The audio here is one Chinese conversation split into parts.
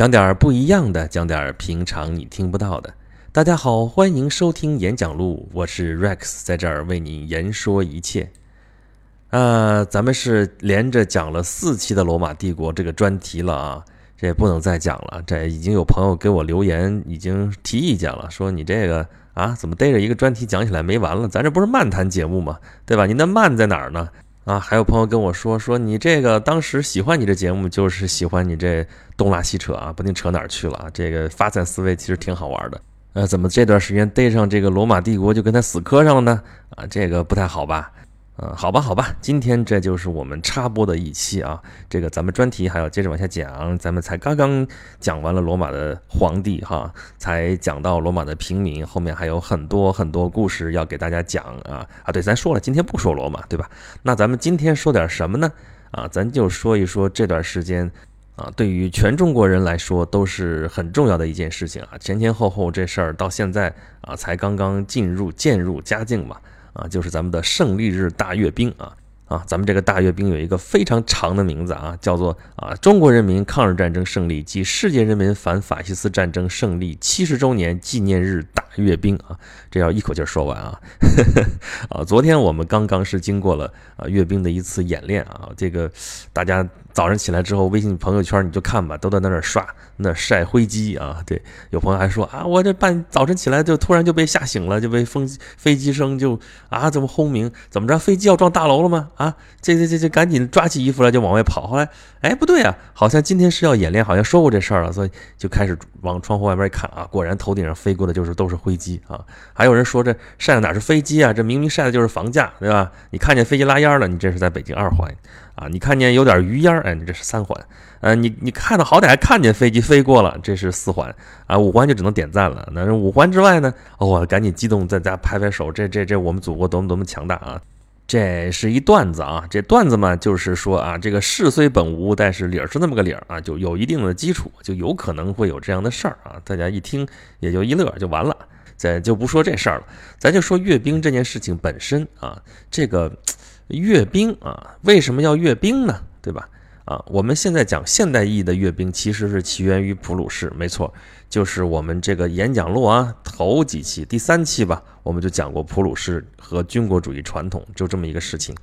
讲点不一样的，讲点平常你听不到的。大家好，欢迎收听演讲录，我是 Rex，在这儿为你言说一切。啊，咱们是连着讲了四期的罗马帝国这个专题了啊，这也不能再讲了。这已经有朋友给我留言，已经提意见了，说你这个啊，怎么逮着一个专题讲起来没完了？咱这不是漫谈节目吗？对吧？您的慢在哪儿呢？啊，还有朋友跟我说说你这个当时喜欢你这节目，就是喜欢你这东拉西扯啊，不定扯哪儿去了啊。这个发散思维其实挺好玩的。呃，怎么这段时间逮上这个罗马帝国就跟他死磕上了呢？啊，这个不太好吧？嗯，好吧，好吧，今天这就是我们插播的一期啊。这个咱们专题还要接着往下讲，咱们才刚刚讲完了罗马的皇帝哈，才讲到罗马的平民，后面还有很多很多故事要给大家讲啊啊！对，咱说了，今天不说罗马，对吧？那咱们今天说点什么呢？啊，咱就说一说这段时间啊，对于全中国人来说都是很重要的一件事情啊。前前后后这事儿到现在啊，才刚刚进入渐入佳境嘛。啊，就是咱们的胜利日大阅兵啊啊！咱们这个大阅兵有一个非常长的名字啊，叫做啊中国人民抗日战争胜利及世界人民反法西斯战争胜利七十周年纪念日大阅兵啊！这要一口气说完啊！啊，昨天我们刚刚是经过了啊阅兵的一次演练啊，这个大家。早上起来之后，微信朋友圈你就看吧，都在那那刷，那晒灰机啊。对，有朋友还说啊，我这半早晨起来就突然就被吓醒了，就被风飞机声就啊怎么轰鸣？怎么着？飞机要撞大楼了吗？啊，这这这这赶紧抓起衣服来就往外跑。后来哎不对啊，好像今天是要演练，好像说过这事儿了，所以就开始往窗户外边一看啊，果然头顶上飞过的就是都是灰机啊。还有人说这晒的哪是飞机啊？这明明晒的就是房价，对吧？你看见飞机拉烟了，你这是在北京二环。啊，你看见有点余烟哎，你这是三环，呃，你你看到好歹还看见飞机飞过了，这是四环，啊，五环就只能点赞了。那五环之外呢？哦，赶紧激动，在家拍拍手，这这这，我们祖国多么多么强大啊！这是一段子啊，这段子嘛，就是说啊，这个事虽本无，但是理儿是那么个理儿啊，就有一定的基础，就有可能会有这样的事儿啊。大家一听也就一乐就完了，咱就不说这事儿了，咱就说阅兵这件事情本身啊，这个。阅兵啊，为什么要阅兵呢？对吧？啊，我们现在讲现代意义的阅兵，其实是起源于普鲁士，没错，就是我们这个演讲录啊，头几期，第三期吧，我们就讲过普鲁士和军国主义传统，就这么一个事情。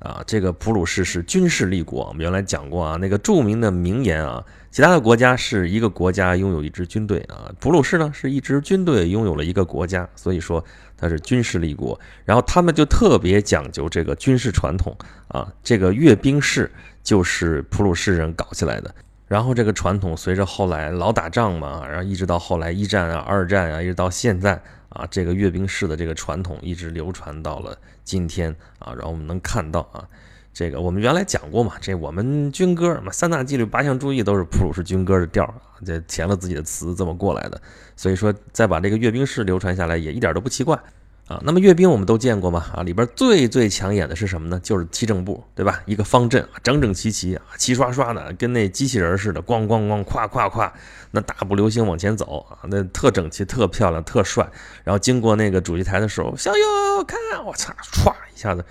啊，这个普鲁士是军事立国，我们原来讲过啊，那个著名的名言啊，其他的国家是一个国家拥有一支军队啊，普鲁士呢是一支军队拥有了一个国家，所以说它是军事立国。然后他们就特别讲究这个军事传统啊，这个阅兵式就是普鲁士人搞起来的。然后这个传统随着后来老打仗嘛，然后一直到后来一战啊、二战啊，一直到现在。啊，这个阅兵式的这个传统一直流传到了今天啊，然后我们能看到啊，这个我们原来讲过嘛，这我们军歌嘛，三大纪律八项注意都是普鲁士军歌的调啊，这填了自己的词这么过来的，所以说再把这个阅兵式流传下来也一点都不奇怪。啊，那么阅兵我们都见过嘛？啊，里边最最抢眼的是什么呢？就是踢正步，对吧？一个方阵，整整齐齐啊，齐刷刷的，跟那机器人似的，咣咣咣，咵咵咵，那大步流星往前走啊，那特整齐、特漂亮、特帅。然后经过那个主席台的时候，向右看，我操，唰一下子，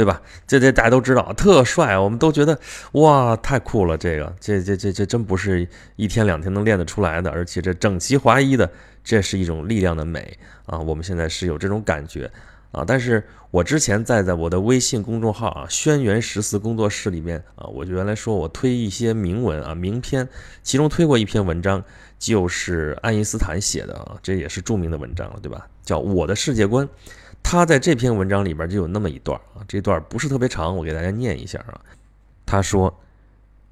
对吧？这这大家都知道，特帅，我们都觉得哇，太酷了！这个，这这这这真不是一天两天能练得出来的，而且这整齐划一的。这是一种力量的美啊！我们现在是有这种感觉啊！但是我之前在在我的微信公众号啊“轩辕十四工作室”里面啊，我就原来说我推一些名文啊名篇，其中推过一篇文章，就是爱因斯坦写的啊，这也是著名的文章了，对吧？叫《我的世界观》。他在这篇文章里边就有那么一段啊，这段不是特别长，我给大家念一下啊。他说。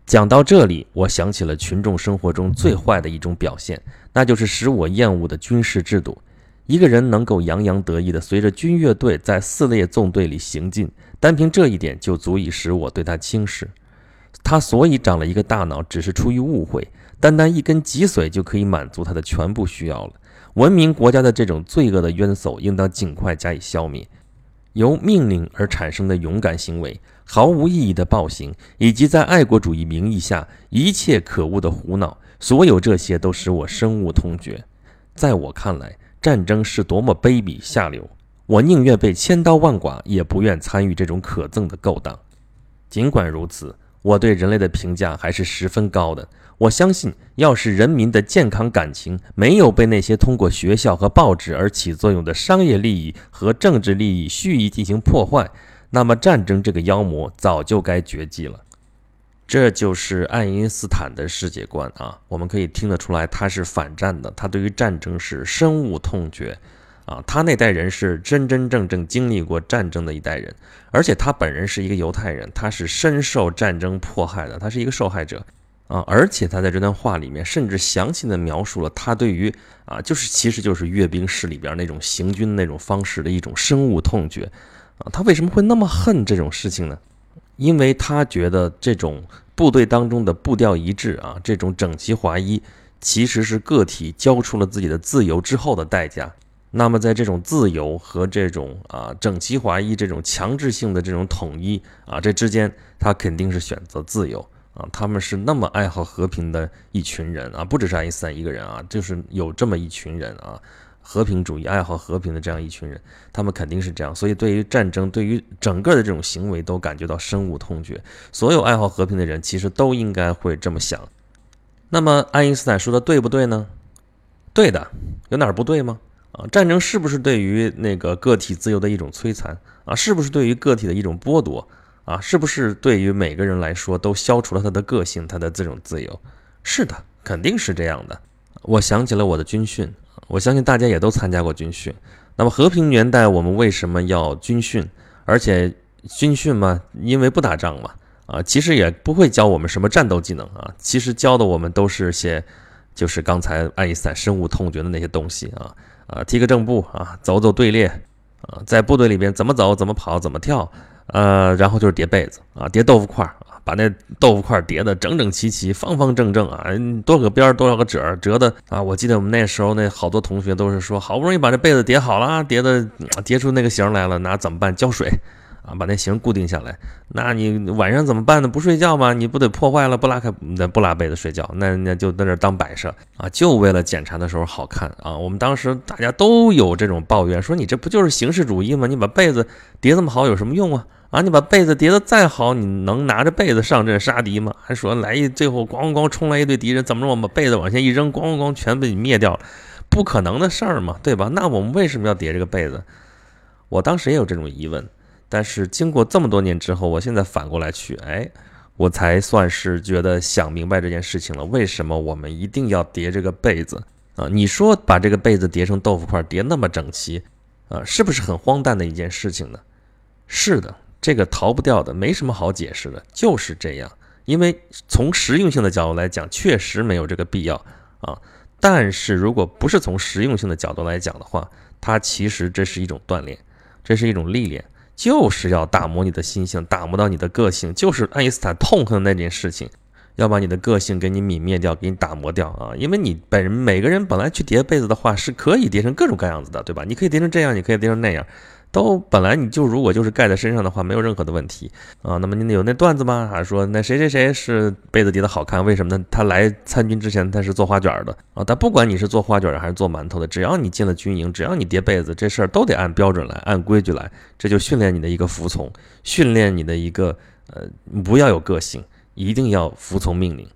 讲到这里，我想起了群众生活中最坏的一种表现，那就是使我厌恶的军事制度。一个人能够洋洋得意地随着军乐队在四列纵队里行进，单凭这一点就足以使我对他轻视。他所以长了一个大脑，只是出于误会，单单一根脊髓就可以满足他的全部需要了。文明国家的这种罪恶的冤首，应当尽快加以消灭。由命令而产生的勇敢行为。毫无意义的暴行，以及在爱国主义名义下一切可恶的胡闹，所有这些都使我深恶痛绝。在我看来，战争是多么卑鄙下流！我宁愿被千刀万剐，也不愿参与这种可憎的勾当。尽管如此，我对人类的评价还是十分高的。我相信，要是人民的健康感情没有被那些通过学校和报纸而起作用的商业利益和政治利益蓄意进行破坏，那么战争这个妖魔早就该绝迹了。这就是爱因斯坦的世界观啊！我们可以听得出来，他是反战的，他对于战争是深恶痛绝。啊，他那代人是真真正正经历过战争的一代人，而且他本人是一个犹太人，他是深受战争迫害的，他是一个受害者啊！而且他在这段话里面甚至详细的描述了他对于啊，就是其实就是阅兵式里边那种行军那种方式的一种深恶痛绝啊！他为什么会那么恨这种事情呢？因为他觉得这种部队当中的步调一致啊，这种整齐划一，其实是个体交出了自己的自由之后的代价。那么，在这种自由和这种啊整齐划一、这种强制性的这种统一啊这之间，他肯定是选择自由啊。他们是那么爱好和平的一群人啊，不只是爱因斯坦一个人啊，就是有这么一群人啊，和平主义、爱好和平的这样一群人，他们肯定是这样。所以，对于战争，对于整个的这种行为，都感觉到深恶痛绝。所有爱好和平的人，其实都应该会这么想。那么，爱因斯坦说的对不对呢？对的，有哪儿不对吗？啊，战争是不是对于那个个体自由的一种摧残啊？是不是对于个体的一种剥夺啊？是不是对于每个人来说都消除了他的个性、他的这种自由？是的，肯定是这样的。我想起了我的军训，我相信大家也都参加过军训。那么和平年代我们为什么要军训？而且军训嘛，因为不打仗嘛，啊，其实也不会教我们什么战斗技能啊，其实教的我们都是些，就是刚才爱因斯坦深恶痛绝的那些东西啊。啊，踢个正步啊，走走队列啊，在部队里边怎么走、怎么跑、怎么跳，呃，然后就是叠被子啊，叠豆腐块啊，把那豆腐块叠的整整齐齐、方方正正啊，多个边儿、多少个褶折的啊。我记得我们那时候那好多同学都是说，好不容易把这被子叠好了，叠的叠出那个形来了，那怎么办？浇水。啊，把那形固定下来，那你晚上怎么办呢？不睡觉吗？你不得破坏了，不拉开，不拉被子睡觉，那那就在那当摆设啊，就为了检查的时候好看啊。我们当时大家都有这种抱怨，说你这不就是形式主义吗？你把被子叠这么好有什么用啊？啊，你把被子叠得再好，你能拿着被子上阵杀敌吗？还说来一最后咣咣冲来一队敌人，怎么着？我把被子往前一扔，咣咣咣全被你灭掉了，不可能的事儿嘛，对吧？那我们为什么要叠这个被子？我当时也有这种疑问。但是经过这么多年之后，我现在反过来去，哎，我才算是觉得想明白这件事情了。为什么我们一定要叠这个被子啊？你说把这个被子叠成豆腐块，叠那么整齐，啊，是不是很荒诞的一件事情呢？是的，这个逃不掉的，没什么好解释的，就是这样。因为从实用性的角度来讲，确实没有这个必要啊。但是如果不是从实用性的角度来讲的话，它其实这是一种锻炼，这是一种历练。就是要打磨你的心性，打磨到你的个性，就是爱因斯坦痛恨那件事情，要把你的个性给你泯灭掉，给你打磨掉啊！因为你本人每个人本来去叠被子的话，是可以叠成各种各样子的，对吧？你可以叠成这样，你可以叠成那样。都本来你就如果就是盖在身上的话，没有任何的问题啊。那么你有那段子吗？还说那谁谁谁是被子叠的好看？为什么呢？他来参军之前他是做花卷的啊。但不管你是做花卷还是做馒头的，只要你进了军营，只要你叠被子，这事儿都得按标准来，按规矩来。这就训练你的一个服从，训练你的一个呃不要有个性，一定要服从命令，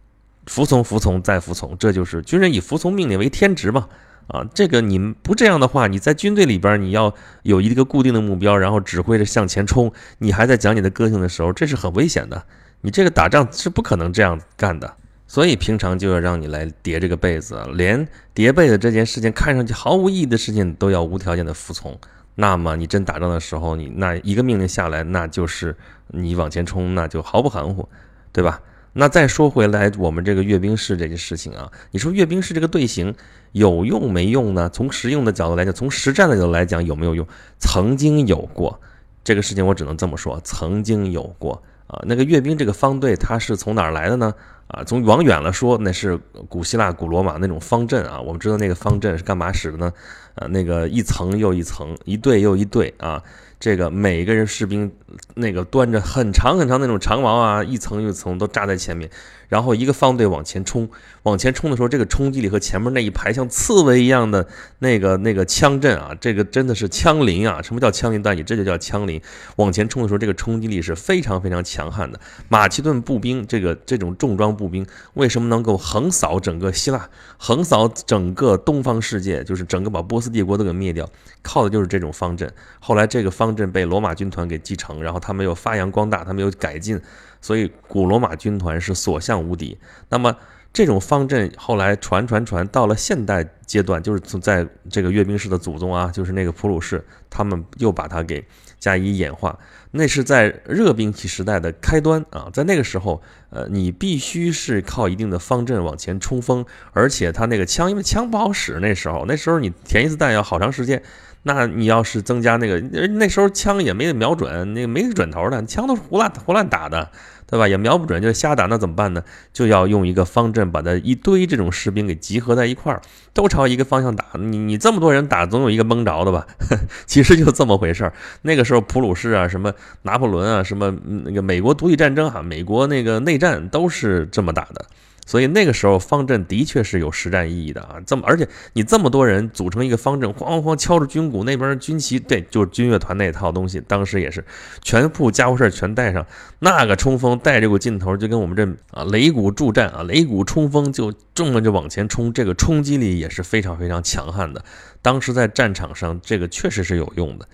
服从服从再服从，这就是军人以服从命令为天职嘛。啊，这个你不这样的话，你在军队里边你要有一个固定的目标，然后指挥着向前冲，你还在讲你的个性的时候，这是很危险的。你这个打仗是不可能这样干的，所以平常就要让你来叠这个被子，连叠被子这件事情看上去毫无意义的事情都要无条件的服从。那么你真打仗的时候，你那一个命令下来，那就是你往前冲，那就毫不含糊，对吧？那再说回来，我们这个阅兵式这件事情啊，你说阅兵式这个队形有用没用呢？从实用的角度来讲，从实战的角度来讲，有没有用？曾经有过这个事情，我只能这么说，曾经有过啊。那个阅兵这个方队，它是从哪儿来的呢？啊，从往远了说，那是古希腊、古罗马那种方阵啊。我们知道那个方阵是干嘛使的呢？呃，那个一层又一层，一队又一队啊。这个每一个人士兵那个端着很长很长那种长矛啊，一层一层都扎在前面，然后一个方队往前冲，往前冲的时候，这个冲击力和前面那一排像刺猬一样的那个那个枪阵啊，这个真的是枪林啊！什么叫枪林弹雨？这就叫枪林。往前冲的时候，这个冲击力是非常非常强悍的。马其顿步兵这个这种重装步兵为什么能够横扫整个希腊，横扫整个东方世界，就是整个把波斯帝国都给灭掉，靠的就是这种方阵。后来这个方阵被罗马军团给继承，然后他们又发扬光大，他们又改进，所以古罗马军团是所向无敌。那么这种方阵后来传传传到了现代阶段，就是从在这个阅兵式的祖宗啊，就是那个普鲁士，他们又把它给加以演化。那是在热兵器时代的开端啊，在那个时候，呃，你必须是靠一定的方阵往前冲锋，而且他那个枪，因为枪不好使，那时候那时候你填一次弹要好长时间。那你要是增加那个，那时候枪也没瞄准，那没准头的，枪都是胡乱胡乱打的，对吧？也瞄不准，就瞎打，那怎么办呢？就要用一个方阵，把它一堆这种士兵给集合在一块儿，都朝一个方向打。你你这么多人打，总有一个蒙着的吧？其实就这么回事儿。那个时候普鲁士啊，什么拿破仑啊，什么那个美国独立战争哈，美国那个内战都是这么打的。所以那个时候方阵的确是有实战意义的啊，这么而且你这么多人组成一个方阵，哐哐哐敲着军鼓，那边军旗对，就是军乐团那套东西，当时也是全部家伙事全带上，那个冲锋带这股劲头，就跟我们这啊擂鼓助战啊，擂鼓冲锋就重了就往前冲，这个冲击力也是非常非常强悍的。当时在战场上这个确实是有用的，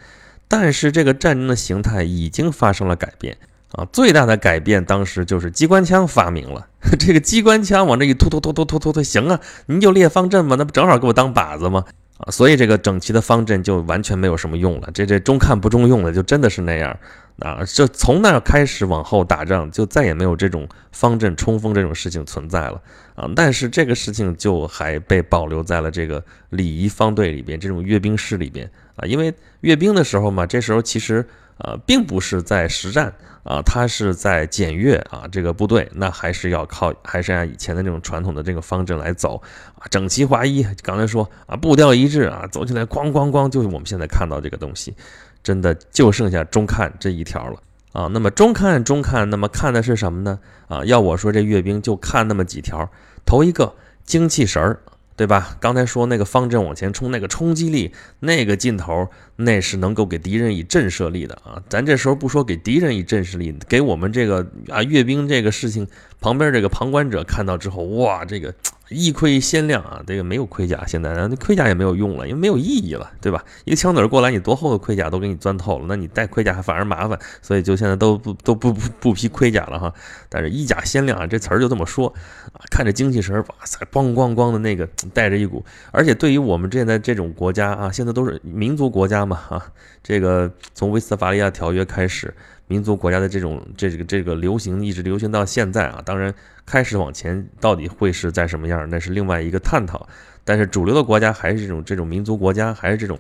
但是这个战争的形态已经发生了改变。啊，最大的改变当时就是机关枪发明了。这个机关枪往这一突突突突突突突，行啊，您就列方阵吧，那不正好给我当靶子吗？啊，所以这个整齐的方阵就完全没有什么用了。这这中看不中用的，就真的是那样啊。就从那开始往后打仗，就再也没有这种方阵冲锋这种事情存在了啊。但是这个事情就还被保留在了这个礼仪方队里边，这种阅兵式里边啊。因为阅兵的时候嘛，这时候其实呃并不是在实战。啊，他是在检阅啊，这个部队那还是要靠，还是按以前的那种传统的这个方阵来走啊，整齐划一。刚才说啊，步调一致啊，走起来咣咣咣，就是我们现在看到这个东西，真的就剩下中看这一条了啊。那么中看中看，那么看的是什么呢？啊，要我说这阅兵就看那么几条，头一个精气神儿。对吧？刚才说那个方阵往前冲，那个冲击力，那个劲头，那是能够给敌人以震慑力的啊！咱这时候不说给敌人以震慑力，给我们这个啊阅兵这个事情旁边这个旁观者看到之后，哇，这个。一盔鲜亮啊！这个没有盔甲，现在那盔甲也没有用了，因为没有意义了，对吧？一个枪子过来，你多厚的盔甲都给你钻透了，那你戴盔甲还反而麻烦，所以就现在都不都不不不披盔甲了哈。但是衣甲鲜亮啊，这词儿就这么说啊，看着精气神，哇塞，咣咣咣的那个带着一股，而且对于我们现在这种国家啊，现在都是民族国家嘛啊，这个从威斯特伐利亚条约开始。民族国家的这种这个这个流行一直流行到现在啊，当然开始往前到底会是在什么样，那是另外一个探讨。但是主流的国家还是这种这种民族国家，还是这种，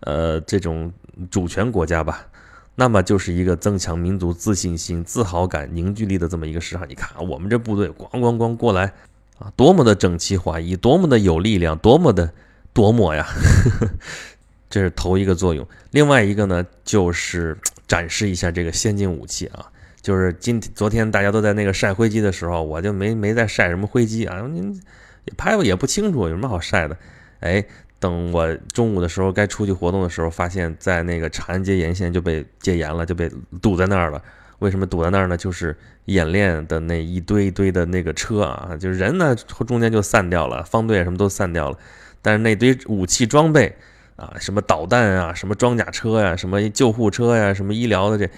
呃，这种主权国家吧。那么就是一个增强民族自信心、自豪感、凝聚力的这么一个市场。你看我们这部队咣咣咣过来啊，多么的整齐划一，多么的有力量，多么的夺目呀！这是头一个作用。另外一个呢，就是。展示一下这个先进武器啊，就是今昨天大家都在那个晒灰机的时候，我就没没在晒什么灰机啊，您拍吧也不清楚，有什么好晒的？哎，等我中午的时候该出去活动的时候，发现在那个长安街沿线就被戒严了，就被堵在那儿了。为什么堵在那儿呢？就是演练的那一堆一堆的那个车啊，就是人呢中间就散掉了，方队什么都散掉了，但是那堆武器装备。啊，什么导弹啊，什么装甲车呀，什么救护车呀，什么医疗的这，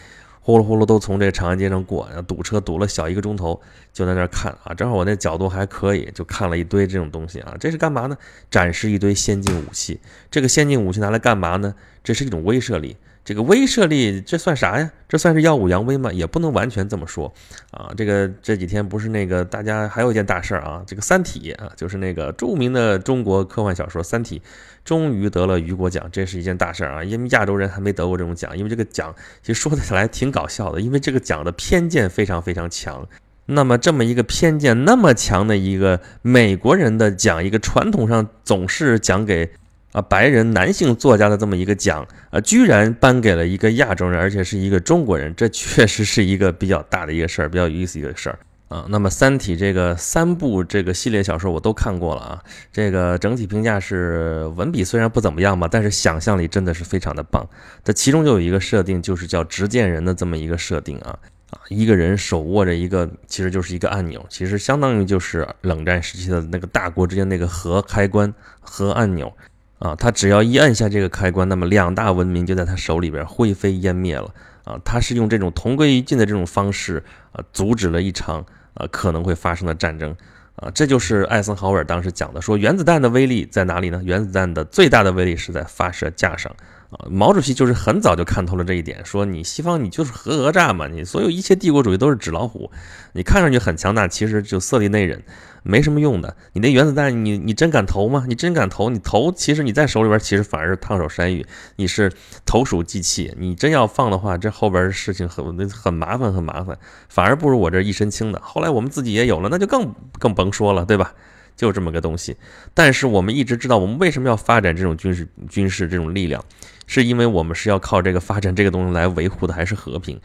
呼噜呼噜都从这长安街上过，然后堵车堵了小一个钟头，就在那看啊，正好我那角度还可以，就看了一堆这种东西啊，这是干嘛呢？展示一堆先进武器。这个先进武器拿来干嘛呢？这是一种威慑力。这个威慑力，这算啥呀？这算是耀武扬威吗？也不能完全这么说啊。这个这几天不是那个大家还有一件大事儿啊，这个《三体》啊，就是那个著名的中国科幻小说《三体》，终于得了雨果奖，这是一件大事儿啊。因为亚洲人还没得过这种奖，因为这个奖其实说起来挺搞笑的，因为这个奖的偏见非常非常强。那么这么一个偏见那么强的一个美国人的奖一个传统上总是讲给啊白人男性作家的这么一个奖啊，居然颁给了一个亚洲人，而且是一个中国人，这确实是一个比较大的一个事儿，比较有意思一个事儿啊。那么《三体》这个三部这个系列小说我都看过了啊，这个整体评价是文笔虽然不怎么样吧，但是想象力真的是非常的棒。这其中就有一个设定，就是叫执剑人的这么一个设定啊。啊，一个人手握着一个，其实就是一个按钮，其实相当于就是冷战时期的那个大国之间那个核开关、核按钮啊。他只要一按下这个开关，那么两大文明就在他手里边灰飞烟灭了啊。他是用这种同归于尽的这种方式啊，阻止了一场啊可能会发生的战争啊。这就是艾森豪威尔当时讲的，说原子弹的威力在哪里呢？原子弹的最大的威力是在发射架上。啊，毛主席就是很早就看透了这一点，说你西方你就是核讹诈嘛，你所有一切帝国主义都是纸老虎，你看上去很强大，其实就色厉内荏，没什么用的。你那原子弹，你你真敢投吗？你真敢投？你投，其实你在手里边，其实反而是烫手山芋，你是投鼠忌器。你真要放的话，这后边的事情很很麻烦，很麻烦，反而不如我这一身轻的。后来我们自己也有了，那就更更甭说了，对吧？就这么个东西。但是我们一直知道，我们为什么要发展这种军事军事这种力量？是因为我们是要靠这个发展这个东西来维护的，还是和平？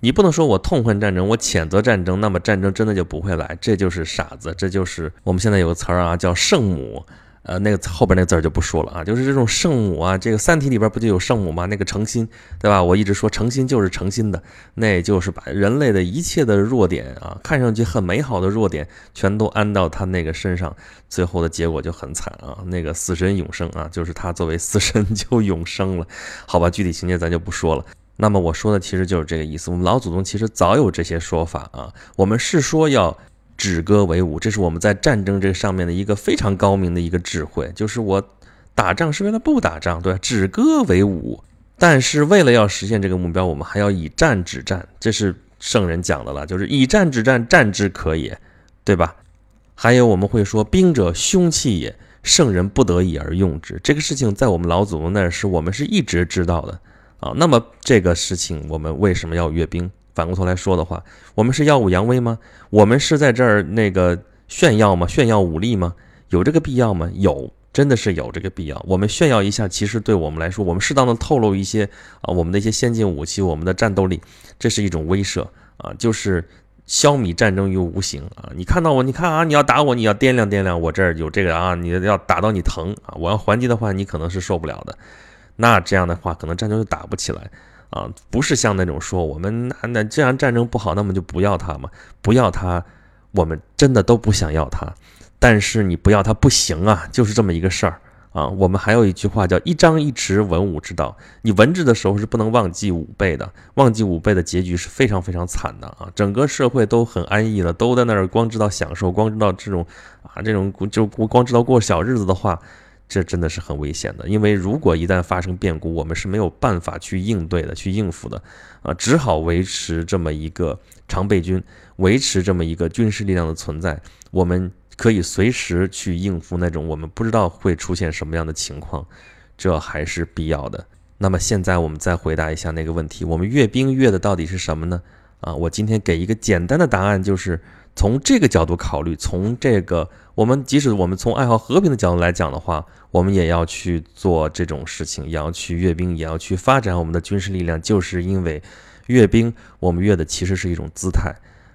你不能说我痛恨战争，我谴责战争，那么战争真的就不会来？这就是傻子，这就是我们现在有个词儿啊，叫圣母。呃，那个后边那个字儿就不说了啊，就是这种圣母啊，这个《三体》里边不就有圣母吗？那个诚心，对吧？我一直说诚心就是诚心的，那就是把人类的一切的弱点啊，看上去很美好的弱点，全都安到他那个身上，最后的结果就很惨啊。那个死神永生啊，就是他作为死神就永生了，好吧？具体情节咱就不说了。那么我说的其实就是这个意思。我们老祖宗其实早有这些说法啊，我们是说要。止戈为武，这是我们在战争这上面的一个非常高明的一个智慧，就是我打仗是为了不打仗，对吧？止戈为武，但是为了要实现这个目标，我们还要以战止战，这是圣人讲的了，就是以战止战，战之可也，对吧？还有我们会说，兵者凶器也，圣人不得已而用之，这个事情在我们老祖宗那是我们是一直知道的啊。那么这个事情，我们为什么要阅兵？反过头来说的话，我们是耀武扬威吗？我们是在这儿那个炫耀吗？炫耀武力吗？有这个必要吗？有，真的是有这个必要。我们炫耀一下，其实对我们来说，我们适当的透露一些啊，我们的一些先进武器，我们的战斗力，这是一种威慑啊，就是消弭战争于无形啊。你看到我，你看啊，你要打我，你要掂量掂量，我这儿有这个啊，你要打到你疼啊，我要还击的话，你可能是受不了的。那这样的话，可能战争就打不起来。啊，不是像那种说我们那那既然战争不好，那么就不要他嘛，不要他，我们真的都不想要他。但是你不要他不行啊，就是这么一个事儿啊。我们还有一句话叫“一张一弛，文武之道”。你文治的时候是不能忘记武备的，忘记武备的结局是非常非常惨的啊。整个社会都很安逸了，都在那儿光知道享受，光知道这种啊这种就光知道过小日子的话。这真的是很危险的，因为如果一旦发生变故，我们是没有办法去应对的、去应付的，啊，只好维持这么一个常备军，维持这么一个军事力量的存在，我们可以随时去应付那种我们不知道会出现什么样的情况，这还是必要的。那么现在我们再回答一下那个问题：我们阅兵阅的到底是什么呢？啊，我今天给一个简单的答案，就是从这个角度考虑，从这个。我们即使我们从爱好和平的角度来讲的话，我们也要去做这种事情，也要去阅兵，也要去发展我们的军事力量，就是因为阅兵，我们阅的其实是一种姿态。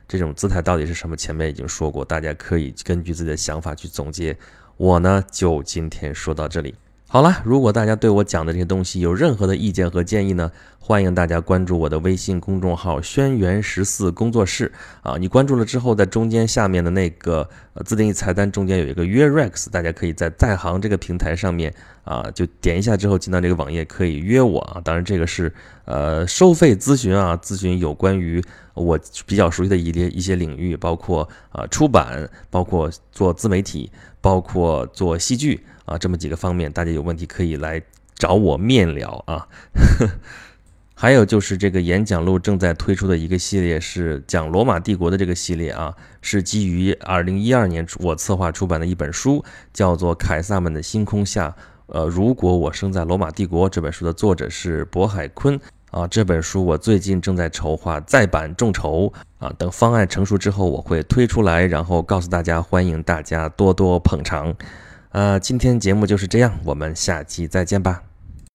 这种姿态到底是什么？前面已经说过，大家可以根据自己的想法去总结。我呢，就今天说到这里。好了，如果大家对我讲的这些东西有任何的意见和建议呢，欢迎大家关注我的微信公众号“轩辕十四工作室”啊。你关注了之后，在中间下面的那个自定义菜单中间有一个约 Rex，大家可以在在行这个平台上面啊，就点一下之后进到这个网页可以约我啊。当然这个是呃收费咨询啊，咨询有关于我比较熟悉的一些一些领域，包括啊出版，包括做自媒体，包括做戏剧。啊，这么几个方面，大家有问题可以来找我面聊啊。还有就是这个演讲录正在推出的一个系列，是讲罗马帝国的这个系列啊，是基于二零一二年我策划出版的一本书，叫做《凯撒们的星空下》。呃，如果我生在罗马帝国，这本书的作者是渤海坤。啊，这本书我最近正在筹划再版众筹啊，等方案成熟之后我会推出来，然后告诉大家，欢迎大家多多捧场。呃，今天节目就是这样，我们下期再见吧。